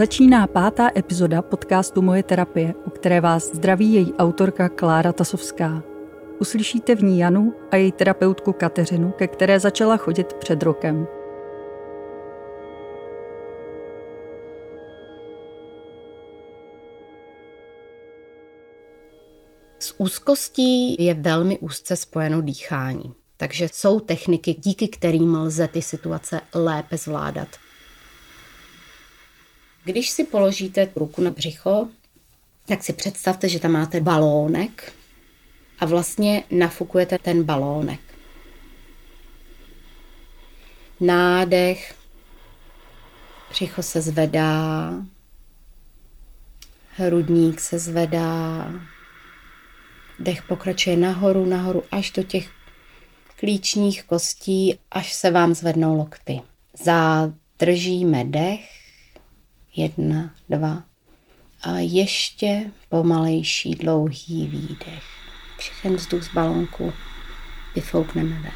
Začíná pátá epizoda podcastu Moje terapie, u které vás zdraví její autorka Klára Tasovská. Uslyšíte v ní Janu a její terapeutku Kateřinu, ke které začala chodit před rokem. S úzkostí je velmi úzce spojeno dýchání. Takže jsou techniky, díky kterým lze ty situace lépe zvládat. Když si položíte ruku na břicho, tak si představte, že tam máte balónek a vlastně nafukujete ten balónek. Nádech, břicho se zvedá, hrudník se zvedá, dech pokračuje nahoru, nahoru až do těch klíčních kostí, až se vám zvednou lokty. Zadržíme dech Jedna, dva. A ještě pomalejší dlouhý výdech. Všechen vzduch z balonku vyfoukneme ven.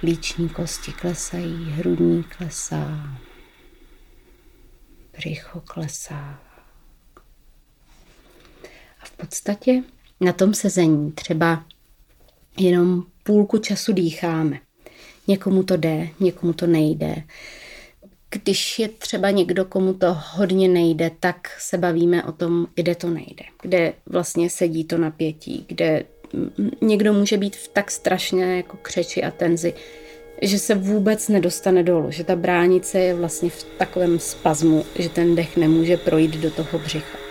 Klíční kosti klesají, hrudní klesá, břicho klesá. A v podstatě na tom sezení třeba jenom půlku času dýcháme. Někomu to jde, někomu to nejde. Když je třeba někdo, komu to hodně nejde, tak se bavíme o tom, kde to nejde, kde vlastně sedí to napětí, kde někdo může být v tak strašně jako křeči a tenzi, že se vůbec nedostane dolů, že ta bránice je vlastně v takovém spazmu, že ten dech nemůže projít do toho břicha.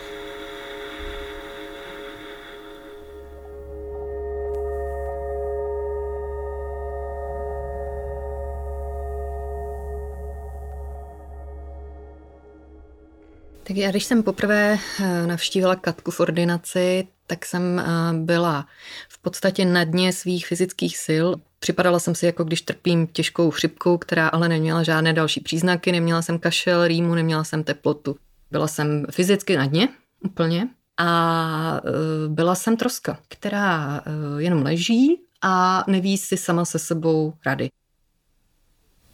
Tak já, když jsem poprvé eh, navštívila Katku v ordinaci, tak jsem eh, byla v podstatě na dně svých fyzických sil. Připadala jsem si, jako když trpím těžkou chřipkou, která ale neměla žádné další příznaky, neměla jsem kašel, rýmu, neměla jsem teplotu. Byla jsem fyzicky na dně úplně a eh, byla jsem troska, která jenom leží a neví si sama se sebou rady.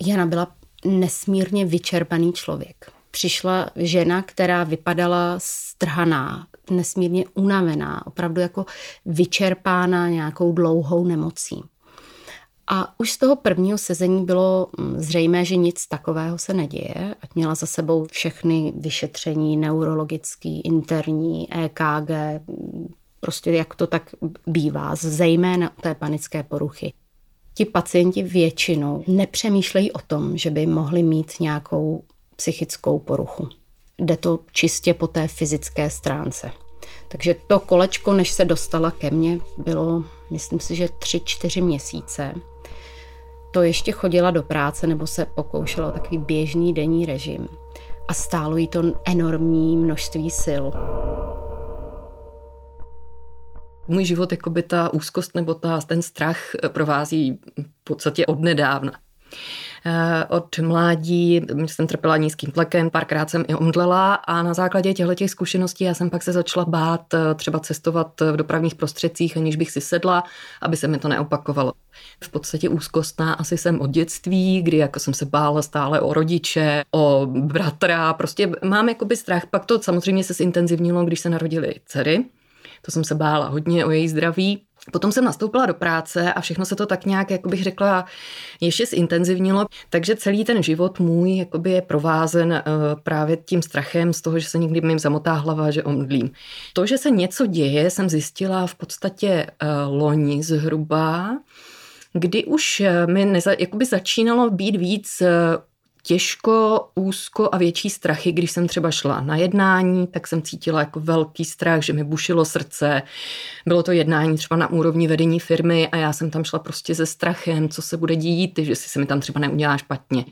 Jana byla nesmírně vyčerpaný člověk přišla žena, která vypadala strhaná, nesmírně unavená, opravdu jako vyčerpána nějakou dlouhou nemocí. A už z toho prvního sezení bylo mm, zřejmé, že nic takového se neděje. Ať měla za sebou všechny vyšetření neurologický, interní, EKG, prostě jak to tak bývá, zejména té panické poruchy. Ti pacienti většinou nepřemýšlejí o tom, že by mohli mít nějakou psychickou poruchu. Jde to čistě po té fyzické stránce. Takže to kolečko, než se dostala ke mně, bylo, myslím si, že tři, čtyři měsíce. To ještě chodila do práce nebo se pokoušela o takový běžný denní režim. A stálo jí to enormní množství sil. Můj život, jako by ta úzkost nebo ta, ten strach provází v podstatě od nedávna. Eh, od mládí jsem trpěla nízkým tlakem, párkrát jsem i omdlela a na základě těchto těch zkušeností já jsem pak se začala bát eh, třeba cestovat v dopravních prostředcích, aniž bych si sedla, aby se mi to neopakovalo. V podstatě úzkostná asi jsem od dětství, kdy jako jsem se bála stále o rodiče, o bratra, prostě mám jakoby strach. Pak to samozřejmě se zintenzivnilo, když se narodili dcery. To jsem se bála hodně o její zdraví. Potom jsem nastoupila do práce a všechno se to tak nějak, jak bych řekla, ještě zintenzivnilo. Takže celý ten život můj jakoby je provázen uh, právě tím strachem z toho, že se někdy mým zamotá hlava, že omdlím. To, že se něco děje, jsem zjistila v podstatě uh, loni zhruba, kdy už eh, mi neza, jakoby začínalo být víc těžko, úzko a větší strachy. Když jsem třeba šla na jednání, tak jsem cítila jako velký strach, že mi bušilo srdce. Bylo to jednání třeba na úrovni vedení firmy a já jsem tam šla prostě se strachem, co se bude dít, že si se mi tam třeba neudělá špatně.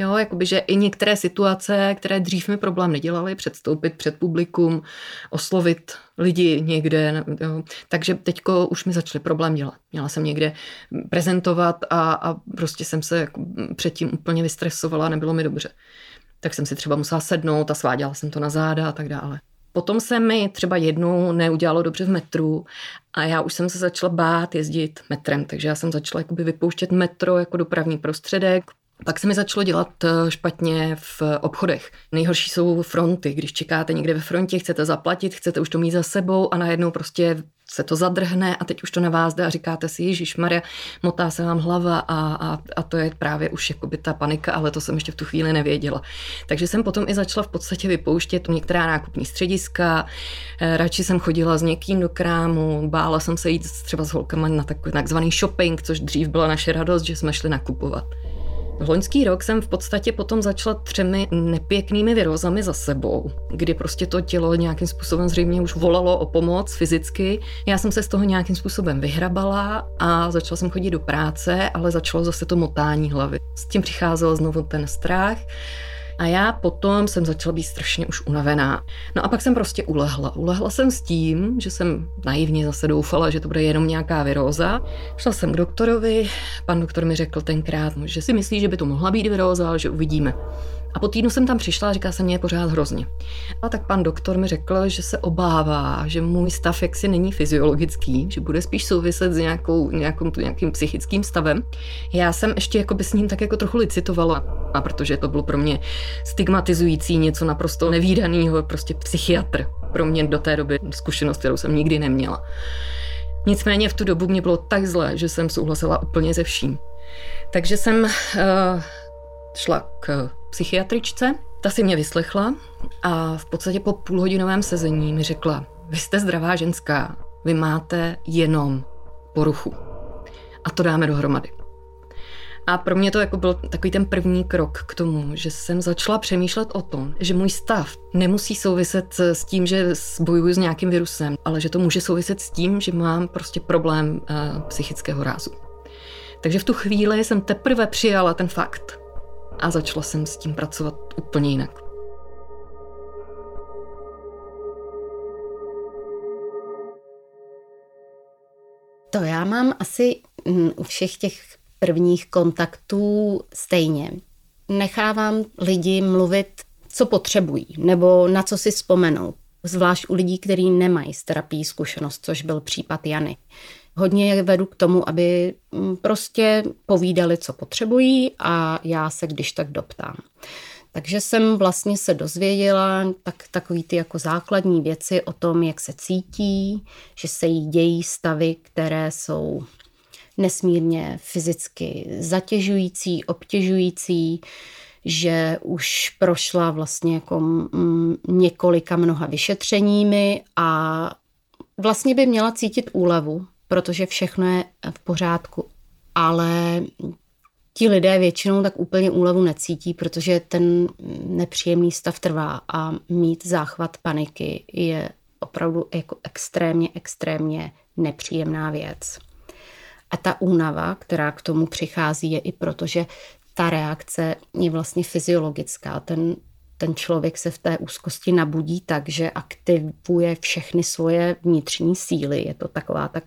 Jo, jakoby, že i některé situace, které dřív mi problém nedělaly, předstoupit před publikum, oslovit lidi někde, jo. takže teďko už mi začaly problém dělat. Měla jsem někde prezentovat a, a prostě jsem se jako předtím úplně vystresovala, nebylo mi dobře. Tak jsem si třeba musela sednout a sváděla jsem to na záda a tak dále. Potom se mi třeba jednou neudělalo dobře v metru a já už jsem se začala bát jezdit metrem, takže já jsem začala jakoby vypouštět metro jako dopravní prostředek. Pak se mi začalo dělat eh, špatně v obchodech. Nejhorší jsou fronty, když čekáte někde ve frontě, chcete zaplatit, chcete už to mít za sebou a najednou prostě se to zadrhne a teď už to na vás jde a říkáte si, Ježíš Maria, motá se vám hlava a, a, a to je právě už jakoby ta panika, ale to jsem ještě v tu chvíli nevěděla. Takže jsem potom i začala v podstatě vypouštět některá nákupní střediska, eh, radši jsem chodila s někým do krámu, bála jsem se jít třeba s holkama na takový takzvaný shopping, což dřív byla naše radost, že jsme šli nakupovat. Loňský rok jsem v podstatě potom začala třemi nepěknými virózami za sebou, kdy prostě to tělo nějakým způsobem zřejmě už volalo o pomoc fyzicky. Já jsem se z toho nějakým způsobem vyhrabala a začala jsem chodit do práce, ale začalo zase to motání hlavy. S tím přicházel znovu ten strach a já potom jsem začala být strašně už unavená. No a pak jsem prostě ulehla. Ulehla jsem s tím, že jsem naivně zase doufala, že to bude jenom nějaká viróza. Šla jsem k doktorovi, pan doktor mi řekl tenkrát, že si myslí, že by to mohla být viróza, ale že uvidíme. A po týdnu jsem tam přišla a říká se mě pořád hrozně. A tak pan doktor mi řekl, že se obává, že můj stav jaksi není fyziologický, že bude spíš souviset s nějakou, nějakou, nějakým psychickým stavem. Já jsem ještě jako by s ním tak jako trochu licitovala, a protože to bylo pro mě stigmatizující, něco naprosto nevýdaného, prostě psychiatr. Pro mě do té doby zkušenost, kterou jsem nikdy neměla. Nicméně v tu dobu mě bylo tak zle, že jsem souhlasila úplně ze vším. Takže jsem uh, šla k psychiatričce, ta si mě vyslechla a v podstatě po půlhodinovém sezení mi řekla, vy jste zdravá ženská, vy máte jenom poruchu. A to dáme dohromady. A pro mě to jako byl takový ten první krok k tomu, že jsem začala přemýšlet o tom, že můj stav nemusí souviset s tím, že bojuju s nějakým virusem, ale že to může souviset s tím, že mám prostě problém uh, psychického rázu. Takže v tu chvíli jsem teprve přijala ten fakt, a začala jsem s tím pracovat úplně jinak. To já mám asi mm, u všech těch prvních kontaktů stejně. Nechávám lidi mluvit, co potřebují, nebo na co si vzpomenou. Zvlášť u lidí, kteří nemají s terapií zkušenost, což byl případ Jany. Hodně je vedu k tomu, aby mm, prostě povídali, co potřebují a já se když tak doptám. Takže jsem vlastně se dozvěděla tak, takový ty jako základní věci o tom, jak se cítí, že se jí dějí stavy, které jsou nesmírně fyzicky zatěžující, obtěžující, že už prošla vlastně jako mm, několika mnoha vyšetřeními a vlastně by měla cítit úlevu, protože všechno je v pořádku. Ale ti lidé většinou tak úplně úlevu necítí, protože ten nepříjemný stav trvá a mít záchvat paniky je opravdu jako extrémně, extrémně nepříjemná věc. A ta únava, která k tomu přichází, je i proto, že ta reakce je vlastně fyziologická. Ten, ten člověk se v té úzkosti nabudí tak, že aktivuje všechny svoje vnitřní síly. Je to taková tak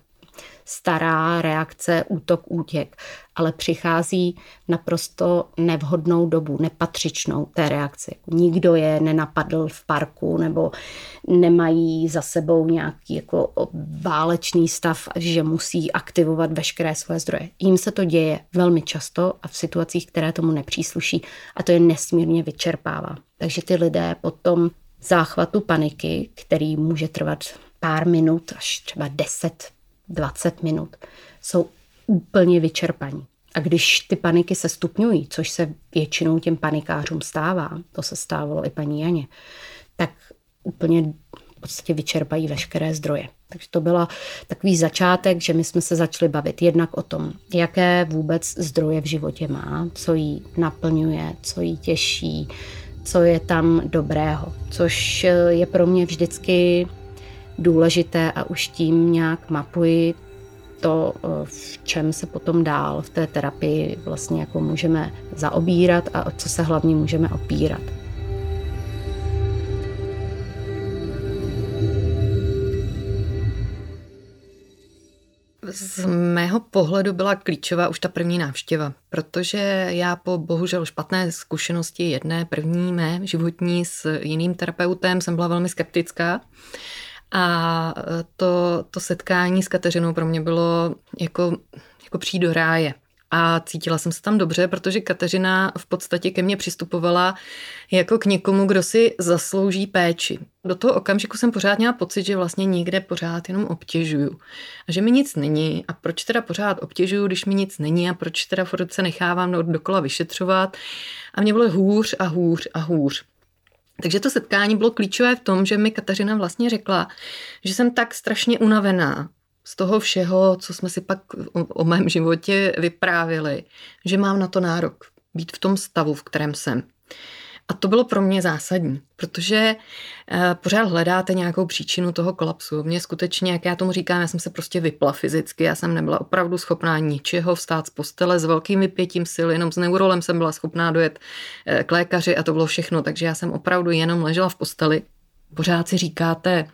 stará reakce útok útěk, ale přichází naprosto nevhodnou dobu, nepatřičnou té reakci. Nikdo je nenapadl v parku nebo nemají za sebou nějaký jako válečný stav, že musí aktivovat veškeré svoje zdroje. Jím se to děje velmi často a v situacích, které tomu nepřísluší a to je nesmírně vyčerpává. Takže ty lidé potom záchvatu paniky, který může trvat pár minut až třeba 10, 20 minut, jsou úplně vyčerpaní. A když ty paniky se stupňují, což se většinou těm panikářům stává, to se stávalo i paní Janě, tak úplně v podstatě vyčerpají veškeré zdroje. Takže to byla takový začátek, že my jsme se začali bavit jednak o tom, jaké vůbec zdroje v životě má, co jí naplňuje, co jí těší, co je tam dobrého, což je pro mě vždycky důležité a už tím nějak mapuji to, eh, v čem se potom dál v té terapii vlastně jako můžeme zaobírat a o co se hlavně můžeme opírat. Z mého pohledu byla klíčová už ta první návštěva, protože já po bohužel špatné zkušenosti jedné první mé životní s jiným terapeutem jsem byla velmi skeptická. A to, to setkání s Kateřinou pro mě bylo jako, jako přijít do ráje. A cítila jsem se tam dobře, protože Kateřina v podstatě ke mně přistupovala jako k někomu, kdo si zaslouží péči. Do toho okamžiku jsem pořád měla pocit, že vlastně někde pořád jenom obtěžuju. A že mi nic není. A proč teda pořád obtěžuju, když mi nic není? A proč teda furt se nechávám dokola vyšetřovat? A mě bylo hůř a hůř a hůř. Takže to setkání bylo klíčové v tom, že mi Kateřina vlastně řekla, že jsem tak strašně unavená z toho všeho, co jsme si pak o, o mém životě vyprávili, že mám na to nárok být v tom stavu, v kterém jsem. A to bylo pro mě zásadní, protože eh, pořád hledáte nějakou příčinu toho kolapsu. Mě skutečně, jak já tomu říkám, já jsem se prostě vypla fyzicky, já jsem nebyla opravdu schopná ničeho vstát z postele s velkým vypětím sil, jenom s neurolem jsem byla schopná dojet eh, k lékaři a to bylo všechno, takže já jsem opravdu jenom ležela v posteli. Pořád si říkáte,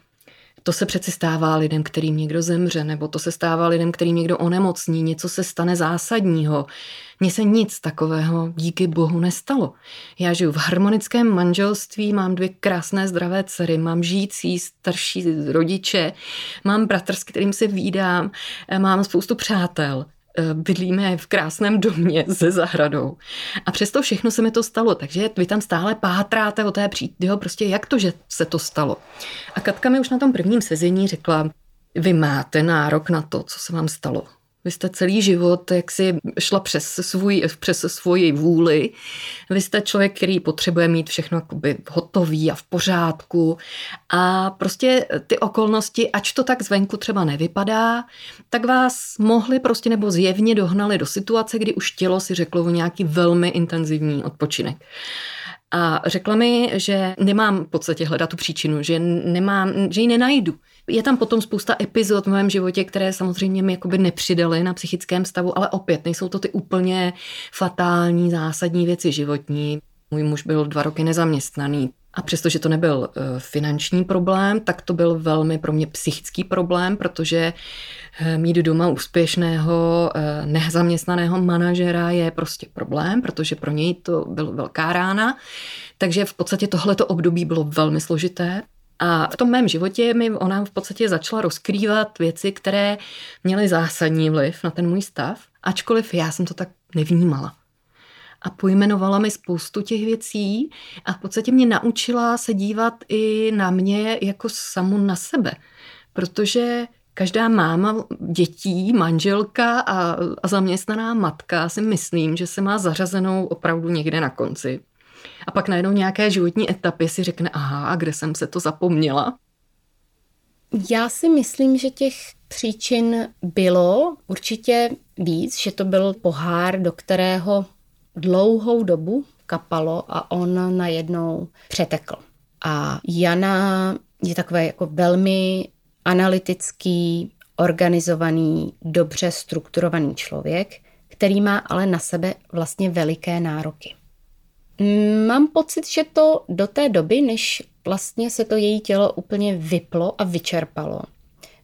to se přeci stává lidem, kterým někdo zemře, nebo to se stává lidem, kterým někdo onemocní, něco se stane zásadního. Mně se nic takového díky bohu nestalo. Já žiju v harmonickém manželství, mám dvě krásné zdravé dcery, mám žijící starší rodiče, mám bratr, s kterým se výdám, mám spoustu přátel. Eh, bydlíme v krásném domě se zahradou. A přesto všechno se mi to stalo, takže vy tam stále pátráte o té přídio, prostě jak to, že se to stalo. A Katka mi už na tom prvním sezení řekla, vy máte nárok na to, co se vám stalo. Vy jste celý život jak si šla přes, svůj, přes svoji vůli. Vy jste člověk, který potřebuje mít všechno jakoby hotový a v pořádku. A prostě ty okolnosti, ač to tak zvenku třeba nevypadá, tak vás mohli prostě nebo zjevně dohnali do situace, kdy už tělo si řeklo o nějaký velmi intenzivní odpočinek. A řekla mi, že nemám v podstatě hledat tu příčinu, že, nemám, že ji nenajdu. Je tam potom spousta epizod v mém životě, které samozřejmě mi jakoby nepřidaly na psychickém stavu, ale opět nejsou to ty úplně fatální, zásadní věci životní. Můj muž byl dva roky nezaměstnaný. A přestože to nebyl eh, finanční problém, tak to byl velmi pro mě psychický problém, protože eh, mít doma úspěšného eh, nezaměstnaného manažera je prostě problém, protože pro něj to byla velká rána. Takže v podstatě tohleto období bylo velmi složité. A v tom mém životě mi ona v podstatě začala rozkrývat věci, které měly zásadní vliv na ten můj stav, ačkoliv já jsem to tak nevnímala a pojmenovala mi spoustu těch věcí a v podstatě mě naučila se dívat i na mě jako samu na sebe. Protože každá máma dětí, manželka a, a zaměstnaná matka si myslím, že se má zařazenou opravdu někde na konci. A pak najednou nějaké životní etapy si řekne, aha, a kde jsem se to zapomněla? Já si myslím, že těch příčin bylo určitě víc, že to byl pohár, do kterého dlouhou dobu kapalo a on najednou přetekl. A Jana je takový jako velmi analytický, organizovaný, dobře strukturovaný člověk, který má ale na sebe vlastně veliké nároky. Mám pocit, že to do té doby, než vlastně se to její tělo úplně vyplo a vyčerpalo,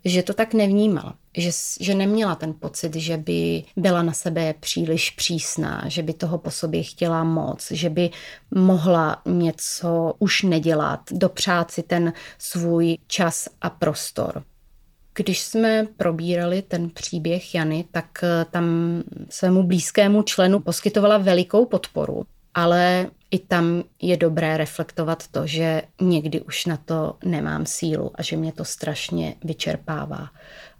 že to tak nevnímala že, že neměla ten pocit, že by byla na sebe příliš přísná, že by toho po sobě chtěla moc, že by mohla něco už nedělat, dopřát si ten svůj čas a prostor. Když jsme probírali ten příběh Jany, tak eh, tam svému blízkému členu poskytovala velikou podporu, ale i tam je dobré reflektovat to, že někdy už na to nemám sílu a že mě to strašně vyčerpává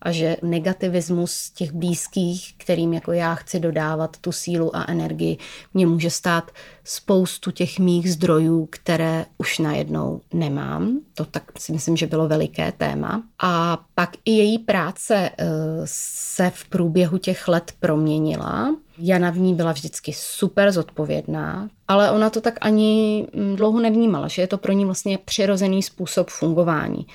a že negativismus těch blízkých, kterým jako já chci dodávat tu sílu a energii, mě může stát spoustu těch mých zdrojů, které už najednou nemám. To tak si myslím, že bylo veliké téma. A pak i její práce eh, se v průběhu těch let proměnila. Jana v ní byla vždycky super zodpovědná, ale ona to tak ani mm, dlouho nevnímala, že je to pro ní vlastně přirozený způsob fungování.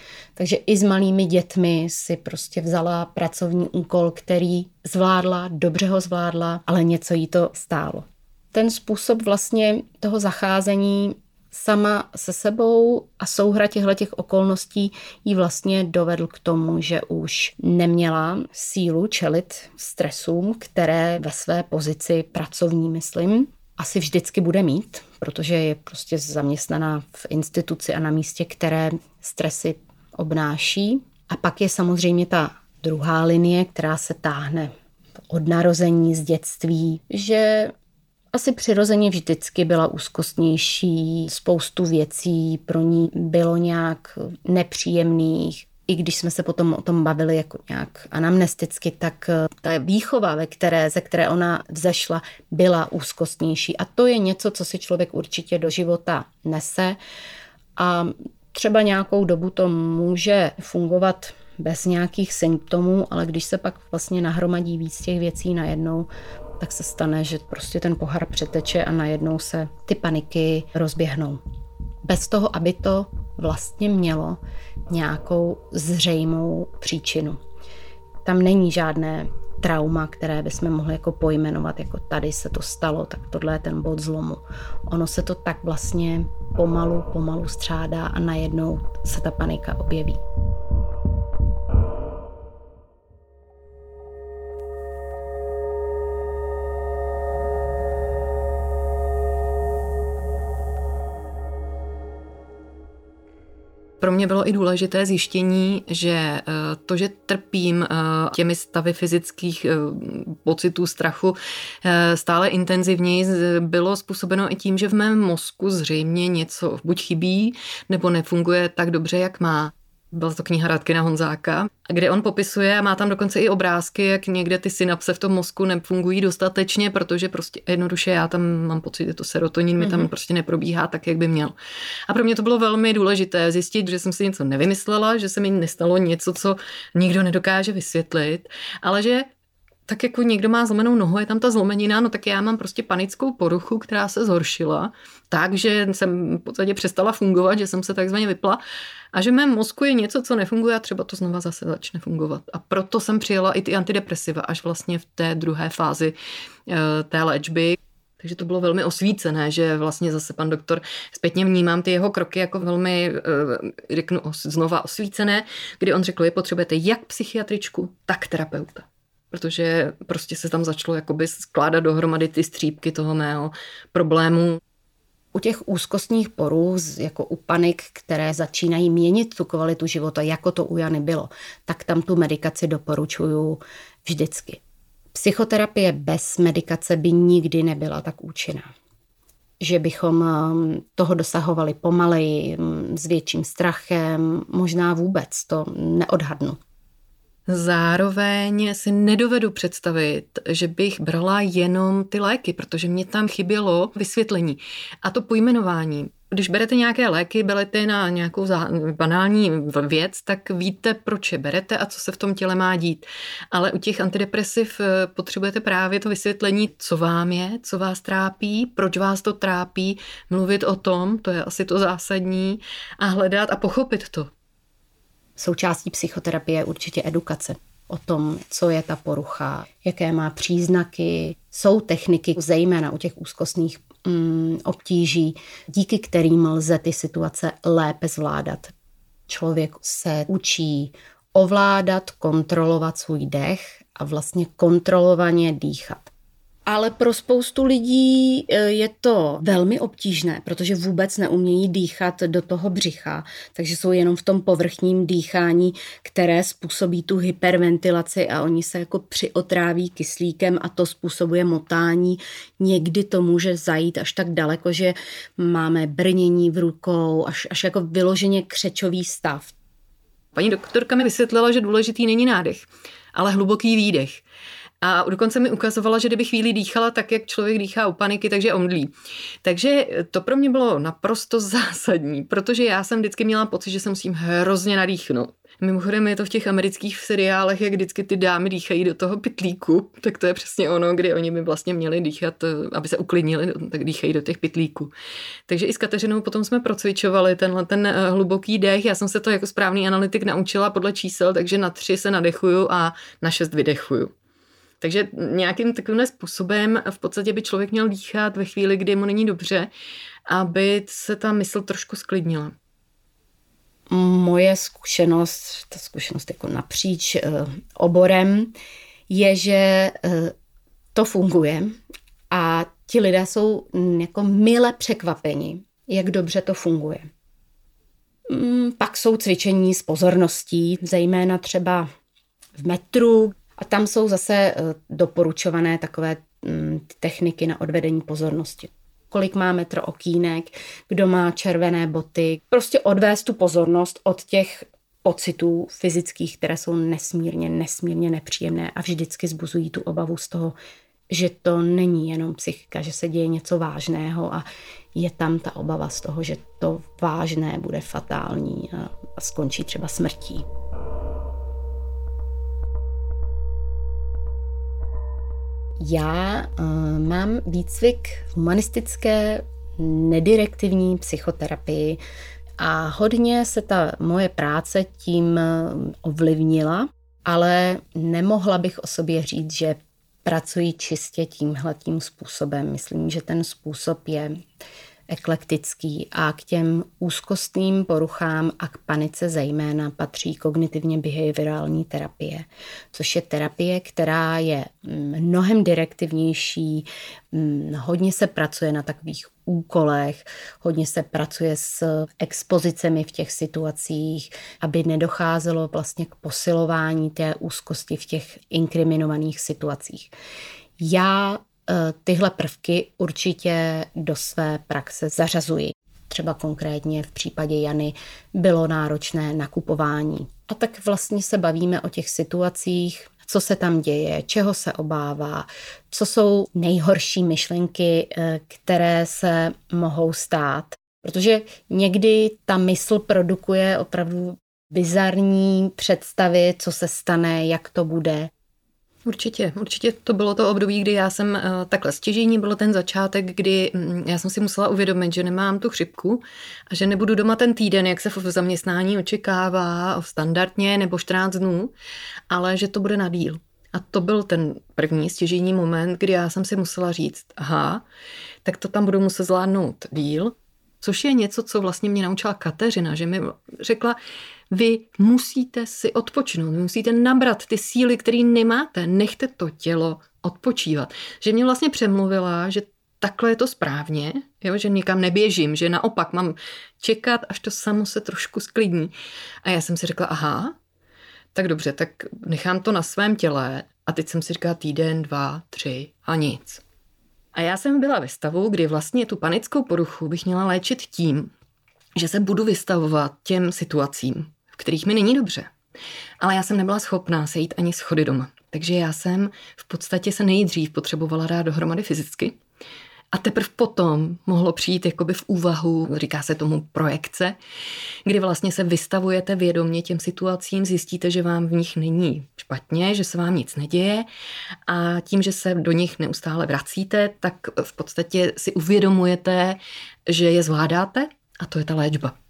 Takže i s malými dětmi si prostě vzala pracovní úkol, který zvládla, dobře ho zvládla, ale něco jí to stálo. Ten způsob vlastně toho zacházení sama se sebou a souhra těchto těch okolností jí vlastně dovedl k tomu, že už neměla sílu čelit stresům, které ve své pozici pracovní, myslím, asi vždycky bude mít, protože je prostě zaměstnaná v instituci a na místě, které stresy obnáší. A pak je samozřejmě ta druhá linie, která se táhne od narození z dětství, že asi přirozeně vždycky byla úzkostnější, spoustu věcí pro ní bylo nějak nepříjemných. I když jsme se potom o tom bavili jako nějak anamnesticky, tak eh, ta výchova, ve které, ze které ona vzešla, byla úzkostnější. A to je něco, co si člověk určitě do života nese. A třeba nějakou dobu to může fungovat bez nějakých symptomů, ale když se pak vlastně nahromadí víc těch věcí najednou, tak se stane, že prostě ten pohár přeteče a najednou se ty paniky rozběhnou. Bez toho, aby to vlastně mělo nějakou zřejmou příčinu. Tam není žádné trauma, které bychom mohli jako pojmenovat, jako tady se to stalo, tak tohle je ten bod zlomu. Ono se to tak vlastně pomalu, pomalu střádá a najednou se ta panika objeví. Pro mě bylo i důležité zjištění, že eh, to, že trpím eh, těmi stavy fyzických eh, pocitů strachu stále intenzivněji, bylo způsobeno i tím, že v mém mozku zřejmě něco buď chybí, nebo nefunguje tak dobře, jak má. Byla to kniha Radkina Honzáka, kde on popisuje a má tam dokonce i obrázky, jak někde ty synapse v tom mozku nefungují dostatečně, protože prostě jednoduše já tam mám pocit, že to serotonin mi tam mm-hmm. prostě neprobíhá tak, jak by měl. A pro mě to bylo velmi důležité zjistit, že jsem si něco nevymyslela, že se mi nestalo něco, co nikdo nedokáže vysvětlit, ale že tak jako někdo má zlomenou nohu, je tam ta zlomenina, no tak já mám prostě panickou poruchu, která se zhoršila, takže jsem v podstatě přestala fungovat, že jsem se takzvaně vypla a že mém mozku je něco, co nefunguje a třeba to znova zase začne fungovat. A proto jsem přijela i ty antidepresiva až vlastně v té druhé fázi eh, té léčby. Takže to bylo velmi osvícené, že vlastně zase pan doktor zpětně vnímám ty jeho kroky jako velmi, eh, řeknu znova osvícené, kdy on řekl, že potřebujete jak psychiatričku, tak terapeuta protože prostě se tam začalo jakoby skládat dohromady ty střípky toho mého problému. U těch úzkostních porů, jako u panik, které začínají měnit tu kvalitu života, jako to u Jany bylo, tak tam tu medikaci doporučuju vždycky. Psychoterapie bez medikace by nikdy nebyla tak účinná. Že bychom um, toho dosahovali pomaleji, um, s větším strachem, možná vůbec, to neodhadnu. Zároveň si nedovedu představit, že bych brala jenom ty léky, protože mě tam chybělo vysvětlení. A to pojmenování. Když berete nějaké léky, berete na nějakou banální věc, tak víte, proč je berete a co se v tom těle má dít. Ale u těch antidepresiv eh, potřebujete právě to vysvětlení, co vám je, co vás trápí, proč vás to trápí, mluvit o tom, to je asi to zásadní, a hledat a pochopit to. Součástí psychoterapie je určitě edukace o tom, co je ta porucha, jaké má příznaky. Jsou techniky, zejména u těch úzkostných mm, obtíží, díky kterým lze ty situace lépe zvládat. Člověk se učí ovládat, kontrolovat svůj dech a vlastně kontrolovaně dýchat. Ale pro spoustu lidí e, je to velmi obtížné, protože vůbec neumějí dýchat do toho břicha, takže jsou jenom v tom povrchním dýchání, které způsobí tu hyperventilaci a oni se jako přiotráví kyslíkem a to způsobuje motání. Někdy to může zajít až tak daleko, že máme brnění v rukou, až, až jako vyloženě křečový stav. Paní doktorka mi vysvětlila, že důležitý není nádech, ale hluboký výdech. A dokonce mi ukazovala, že kdyby chvíli dýchala tak, jak člověk dýchá u paniky, takže omdlí. Takže to pro mě bylo naprosto zásadní, protože já jsem vždycky měla pocit, že se musím hrozně nadýchnout. Mimochodem je to v těch amerických seriálech, jak vždycky ty dámy dýchají do toho pitlíku, tak to je přesně ono, kdy oni by vlastně měli dýchat, aby se uklidnili, tak dýchají do těch pitlíků. Takže i s Kateřinou potom jsme procvičovali tenhle ten eh, hluboký dech. Já jsem se to jako správný analytik naučila podle čísel, takže na tři se nadechuju a na šest vydechuju. Takže nějakým takovým způsobem v podstatě by člověk měl dýchat ve chvíli, kdy mu není dobře, aby se ta mysl trošku sklidnila. Moje zkušenost, ta zkušenost jako napříč uh, oborem, je, že uh, to funguje a ti lidé jsou jako mile překvapeni, jak dobře to funguje. Mm, pak jsou cvičení s pozorností, zejména třeba v metru, a tam jsou zase eh, doporučované takové mm, techniky na odvedení pozornosti. Kolik má metr okýnek, kdo má červené boty. Prostě odvést tu pozornost od těch pocitů fyzických, které jsou nesmírně, nesmírně nepříjemné a vždycky zbuzují tu obavu z toho, že to není jenom psychika, že se děje něco vážného a je tam ta obava z toho, že to vážné bude fatální a, a skončí třeba smrtí. Já uh, mám výcvik humanistické nedirektivní psychoterapii a hodně se ta moje práce tím eh, ovlivnila, ale nemohla bych o sobě říct, že pracuji čistě tímhletím způsobem. Myslím, že ten způsob je eklektický a k těm úzkostným poruchám a k panice zejména patří kognitivně behaviorální terapie, což je terapie, která je mnohem direktivnější, hodně se pracuje na takových úkolech, hodně se pracuje s expozicemi v těch situacích, aby nedocházelo vlastně k posilování té úzkosti v těch inkriminovaných situacích. Já tyhle prvky určitě do své praxe zařazuji. Třeba konkrétně v případě Jany bylo náročné nakupování. A tak vlastně se bavíme o těch situacích, co se tam děje, čeho se obává, co jsou nejhorší myšlenky, eh, které se mohou stát. Protože někdy ta mysl produkuje opravdu bizarní představy, co se stane, jak to bude. Určitě, určitě to bylo to období, kdy já jsem uh, takhle stěžení, bylo ten začátek, kdy um, já jsem si musela uvědomit, že nemám tu chřipku a že nebudu doma ten týden, jak se v zaměstnání očekává, standardně nebo 14 dnů, ale že to bude na díl. A to byl ten první stěžení moment, kdy já jsem si musela říct, aha, tak to tam budu muset zvládnout díl, což je něco, co vlastně mě naučila Kateřina, že mi řekla, vy musíte si odpočinout, musíte nabrat ty síly, které nemáte, nechte to tělo odpočívat. Že mě vlastně přemluvila, že takhle je to správně, jo, že nikam neběžím, že naopak mám čekat, až to samo se trošku sklidní. A já jsem si řekla, aha, tak dobře, tak nechám to na svém těle a teď jsem si říkala týden, dva, tři a nic. A já jsem byla ve stavu, kdy vlastně tu panickou poruchu bych měla léčit tím, že se budu vystavovat těm situacím, kterých mi není dobře. Ale já jsem nebyla schopná sejít ani schody doma. Takže já jsem v podstatě se nejdřív potřebovala dát dohromady fyzicky, a teprve potom mohlo přijít jakoby v úvahu, říká se tomu projekce, kdy vlastně se vystavujete vědomě těm situacím, zjistíte, že vám v nich není špatně, že se vám nic neděje a tím, že se do nich neustále vracíte, tak v podstatě si uvědomujete, že je zvládáte a to je ta léčba.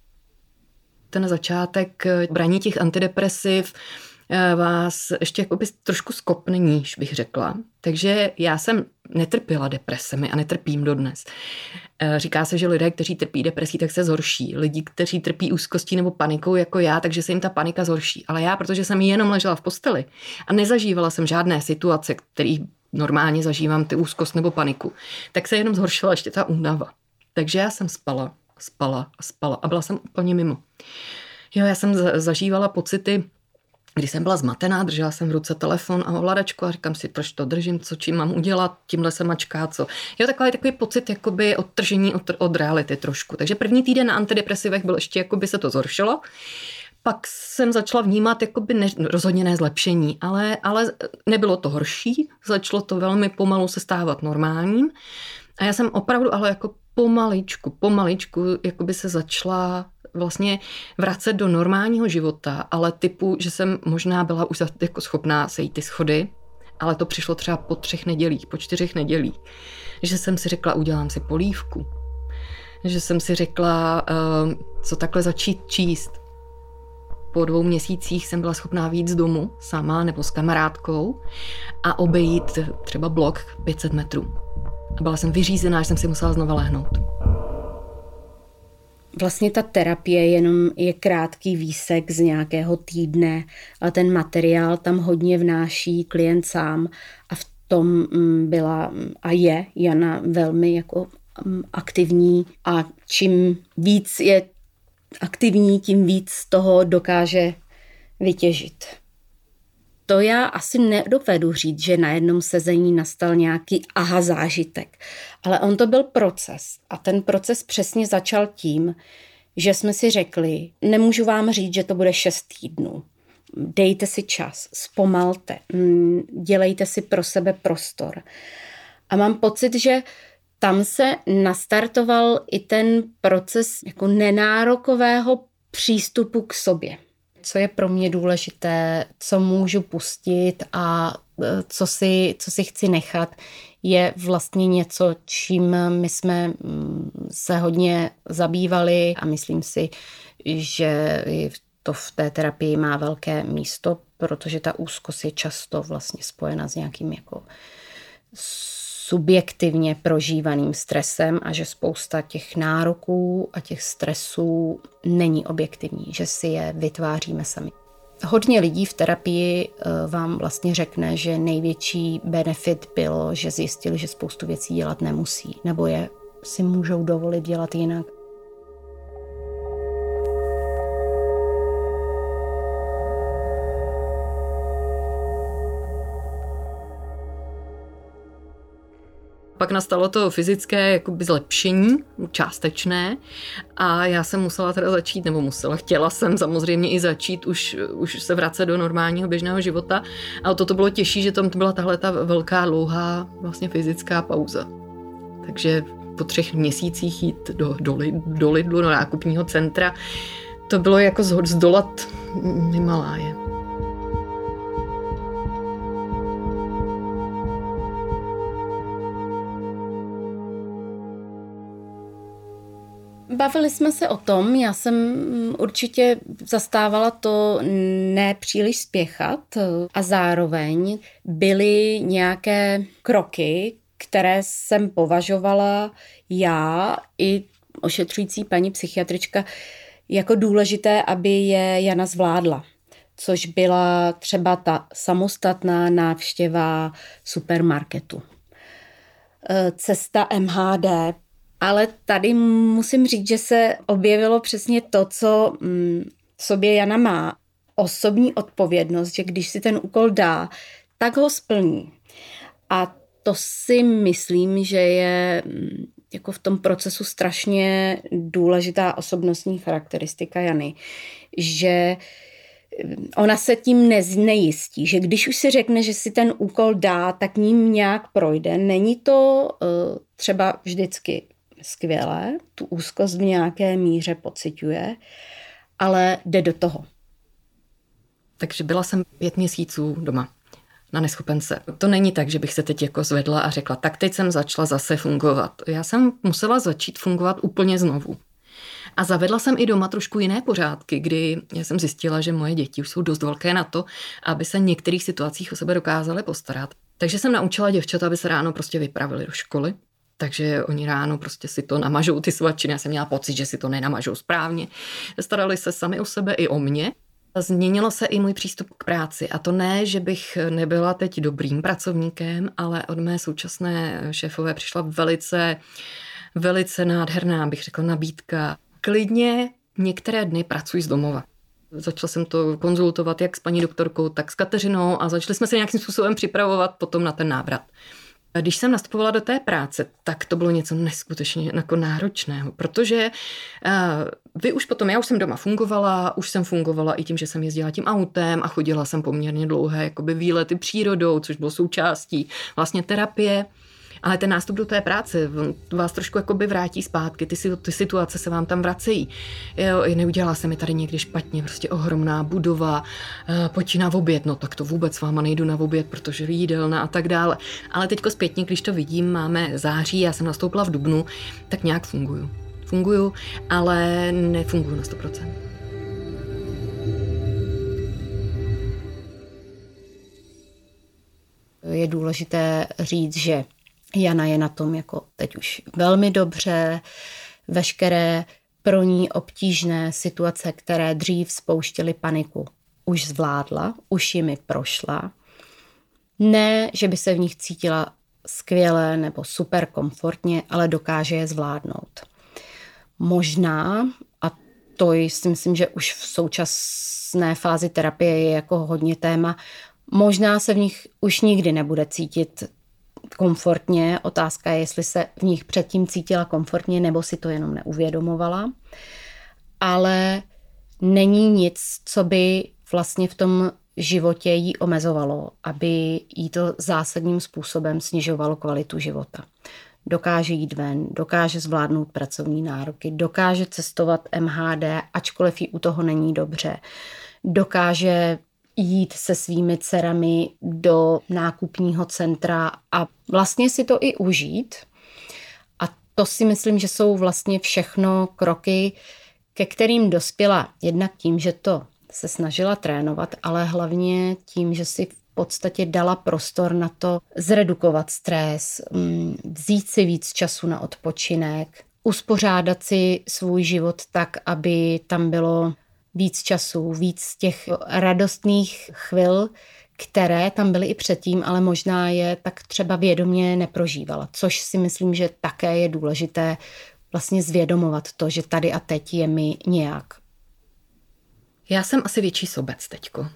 Ten začátek braní těch antidepresiv Eh, vás ještě jakoby trošku skopne níž, bych řekla. Takže já jsem netrpěla depresemi a netrpím dodnes. Eh, říká se, že lidé, kteří trpí depresí, tak se zhorší. Lidi, kteří trpí úzkostí nebo panikou jako já, takže se jim ta panika zhorší. Ale já, protože jsem jenom ležela v posteli a nezažívala jsem žádné situace, které normálně zažívám, ty úzkost nebo paniku, tak se jenom zhoršila ještě ta únava. Takže já jsem spala, spala a spala a byla jsem úplně mimo. Jo, já jsem zažívala pocity když jsem byla zmatená, držela jsem v ruce telefon a ovladačku a říkám si, proč to držím, co čím mám udělat, tímhle se mačká, co. Jo, takový, takový pocit jakoby odtržení od, od reality trošku. Takže první týden na antidepresivech byl ještě, jakoby se to zhoršilo. pak jsem začala vnímat jakoby ne, rozhodně ne zlepšení, ale, ale nebylo to horší, začalo to velmi pomalu se stávat normálním. A já jsem opravdu ale jako pomaličku, pomaličku jakoby se začala vlastně vracet do normálního života, ale typu, že jsem možná byla už jako schopná sejít ty schody, ale to přišlo třeba po třech nedělích, po čtyřech nedělích, že jsem si řekla, udělám si polívku, že jsem si řekla, uh, co takhle začít číst. Po dvou měsících jsem byla schopná víc z domu, sama nebo s kamarádkou a obejít třeba blok 500 metrů. Byla jsem vyřízená, že jsem si musela znova lehnout. Vlastně ta terapie jenom je krátký výsek z nějakého týdne, ale ten materiál tam hodně vnáší klient sám a v tom mm, byla a je Jana velmi jako mm, aktivní a čím víc je aktivní, tím víc toho dokáže vytěžit to já asi nedovedu říct, že na jednom sezení nastal nějaký aha zážitek. Ale on to byl proces. A ten proces přesně začal tím, že jsme si řekli, nemůžu vám říct, že to bude šest týdnů. Dejte si čas, zpomalte, mm, dělejte si pro sebe prostor. A mám pocit, že tam se nastartoval i ten proces jako nenárokového přístupu k sobě co je pro mě důležité, co můžu pustit a e, co si, co si chci nechat, je vlastně něco, čím my jsme mm, se hodně zabývali. A myslím si, že to v té terapii má velké místo, protože ta úzkost je často vlastně spojena s nějakým jako subjektivně prožívaným stresem a že spousta těch nároků a těch stresů není objektivní, že si je vytváříme sami. Hodně lidí v terapii eh, vám vlastně řekne, že největší benefit bylo, že zjistili, že spoustu věcí dělat nemusí, nebo je si můžou dovolit dělat jinak. Pak nastalo to fyzické jakoby zlepšení, částečné a já jsem musela teda začít, nebo musela, chtěla jsem samozřejmě i začít už, už se vracet do normálního běžného života, ale toto bylo těžší, že tam to byla tahle ta velká, dlouhá vlastně fyzická pauza. Takže po třech měsících jít do, do, do Lidlu, do nákupního centra, to bylo jako zdolat Himaláje. Bavili jsme se o tom, já jsem určitě zastávala to nepříliš spěchat a zároveň byly nějaké kroky, které jsem považovala já i ošetřující paní psychiatrička jako důležité, aby je Jana zvládla což byla třeba ta samostatná návštěva supermarketu. Cesta MHD ale tady musím říct, že se objevilo přesně to, co mm, v sobě Jana má. Osobní odpovědnost, že když si ten úkol dá, tak ho splní. A to si myslím, že je mm, jako v tom procesu strašně důležitá osobnostní charakteristika Jany, že mm, ona se tím nejistí, že když už si řekne, že si ten úkol dá, tak ním nějak projde. Není to uh, třeba vždycky skvěle, tu úzkost v nějaké míře pociťuje, ale jde do toho. Takže byla jsem pět měsíců doma na neschopence. To není tak, že bych se teď jako zvedla a řekla, tak teď jsem začala zase fungovat. Já jsem musela začít fungovat úplně znovu. A zavedla jsem i doma trošku jiné pořádky, kdy já jsem zjistila, že moje děti už jsou dost velké na to, aby se v některých situacích o sebe dokázaly postarat. Takže jsem naučila děvčata, aby se ráno prostě vypravili do školy, takže oni ráno prostě si to namažou ty svačiny. Já jsem měla pocit, že si to nenamažou správně. Starali se sami o sebe i o mě. Změnilo se i můj přístup k práci. A to ne, že bych nebyla teď dobrým pracovníkem, ale od mé současné šéfové přišla velice, velice nádherná, bych řekla, nabídka. Klidně některé dny pracuji z domova. Začala jsem to konzultovat jak s paní doktorkou, tak s Kateřinou a začali jsme se nějakým způsobem připravovat potom na ten návrat. Když jsem nastupovala do té práce, tak to bylo něco neskutečně jako náročného, protože uh, vy už potom, já už jsem doma fungovala, už jsem fungovala i tím, že jsem jezdila tím autem a chodila jsem poměrně dlouhé jakoby výlety přírodou, což bylo součástí vlastně terapie. Ale ten nástup do té práce vás trošku jakoby vrátí zpátky, ty, ty situace se vám tam vracejí. Jo, neudělala se mi tady někdy špatně, prostě ohromná budova, eh, pojď na oběd, no tak to vůbec s váma nejdu na oběd, protože jídelna a tak dále. Ale teďko zpětně, když to vidím, máme září, já jsem nastoupila v Dubnu, tak nějak funguju. Funguju, ale nefunguju na 100%. Je důležité říct, že Jana je na tom jako teď už velmi dobře. Veškeré pro ní obtížné situace, které dřív spouštěly paniku, už zvládla, už jimi prošla. Ne, že by se v nich cítila skvěle nebo super komfortně, ale dokáže je zvládnout. Možná, a to si myslím, že už v současné fázi terapie je jako hodně téma, možná se v nich už nikdy nebude cítit komfortně. Otázka je, jestli se v nich předtím cítila komfortně, nebo si to jenom neuvědomovala. Ale není nic, co by vlastně v tom životě jí omezovalo, aby jí to zásadním způsobem snižovalo kvalitu života. Dokáže jít ven, dokáže zvládnout pracovní nároky, dokáže cestovat MHD, ačkoliv jí u toho není dobře, dokáže jít se svými dcerami do nákupního centra a vlastně si to i užít. A to si myslím, že jsou vlastně všechno kroky, ke kterým dospěla jednak tím, že to se snažila trénovat, ale hlavně tím, že si v podstatě dala prostor na to zredukovat stres, mm, vzít si víc času na odpočinek, uspořádat si svůj život tak, aby tam bylo víc času, víc těch radostných chvil, které tam byly i předtím, ale možná je tak třeba vědomě neprožívala, což si myslím, že také je důležité vlastně zvědomovat to, že tady a teď je mi nějak. Já jsem asi větší sobec teďko.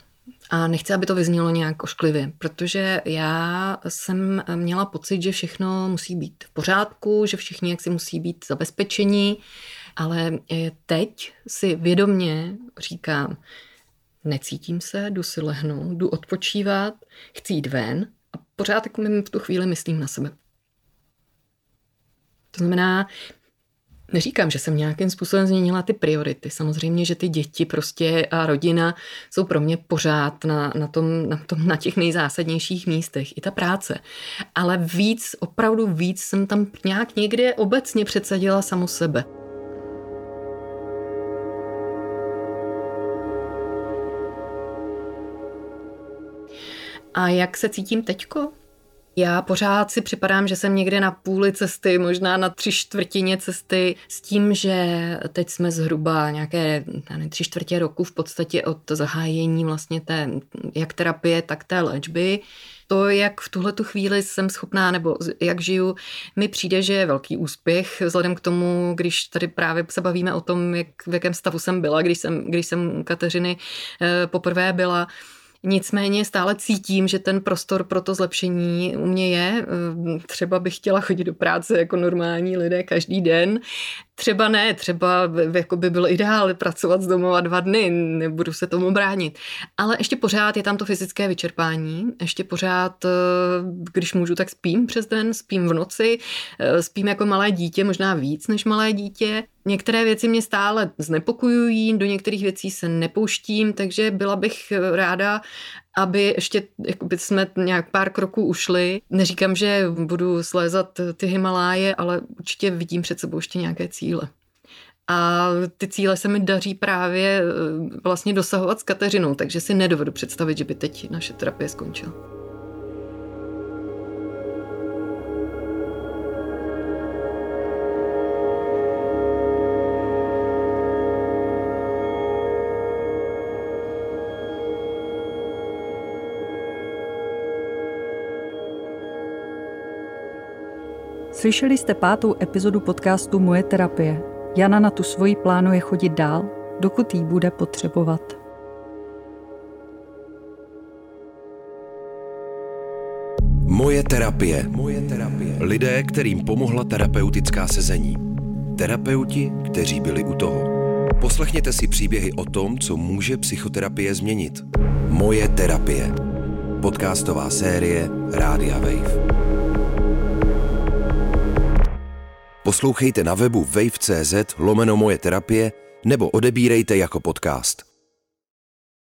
A nechci, aby to vyznělo nějak ošklivě, protože já jsem měla pocit, že všechno musí být v pořádku, že všichni jaksi musí být zabezpečení, ale eh, teď si vědomně říkám, necítím se, jdu si lehnout, jdu odpočívat, chci jít ven a pořád jako v tu chvíli myslím na sebe. To znamená, Neříkám, že jsem nějakým způsobem změnila ty priority. Samozřejmě, že ty děti prostě a rodina jsou pro mě pořád na, na, tom, na, tom, na těch nejzásadnějších místech. I ta práce. Ale víc, opravdu víc jsem tam nějak někde obecně předsadila samu sebe. A jak se cítím teďko? Já pořád si připadám, že jsem někde na půli cesty, možná na tři čtvrtině cesty, s tím, že teď jsme zhruba nějaké ne, tři čtvrtě roku v podstatě od zahájení vlastně té, jak terapie, tak té léčby. To, jak v tuhle tu chvíli jsem schopná, nebo jak žiju, mi přijde, že je velký úspěch, vzhledem k tomu, když tady právě se bavíme o tom, jak, v jakém stavu jsem byla, když jsem, když jsem Kateřiny eh, poprvé byla, Nicméně stále cítím, že ten prostor pro to zlepšení u mě je. Třeba bych chtěla chodit do práce jako normální lidé každý den. Třeba ne, třeba jako by bylo ideál pracovat z domova dva dny, nebudu se tomu bránit. Ale ještě pořád je tam to fyzické vyčerpání, ještě pořád, eh, když můžu, tak spím přes den, spím v noci, eh, spím jako malé dítě, možná víc než malé dítě. Některé věci mě stále znepokojují, do některých věcí se nepouštím, takže byla bych ráda, aby ještě jakoby jsme nějak pár kroků ušli. Neříkám, že budu slézat ty Himaláje, ale určitě vidím před sebou ještě nějaké cíle. A ty cíle se mi daří právě eh, vlastně dosahovat s Kateřinou, takže si nedovedu představit, že by teď naše terapie skončila. Slyšeli jste pátou epizodu podcastu Moje terapie. Jana na tu svoji plánuje chodit dál, dokud jí bude potřebovat. Moje terapie. Moje terapie. Lidé, kterým pomohla terapeutická sezení. Terapeuti, kteří byli u toho. Poslechněte si příběhy o tom, co může psychoterapie změnit. Moje terapie. Podcastová série Rádia Wave. Poslouchejte na webu wave.cz lomeno moje terapie nebo odebírejte jako podcast.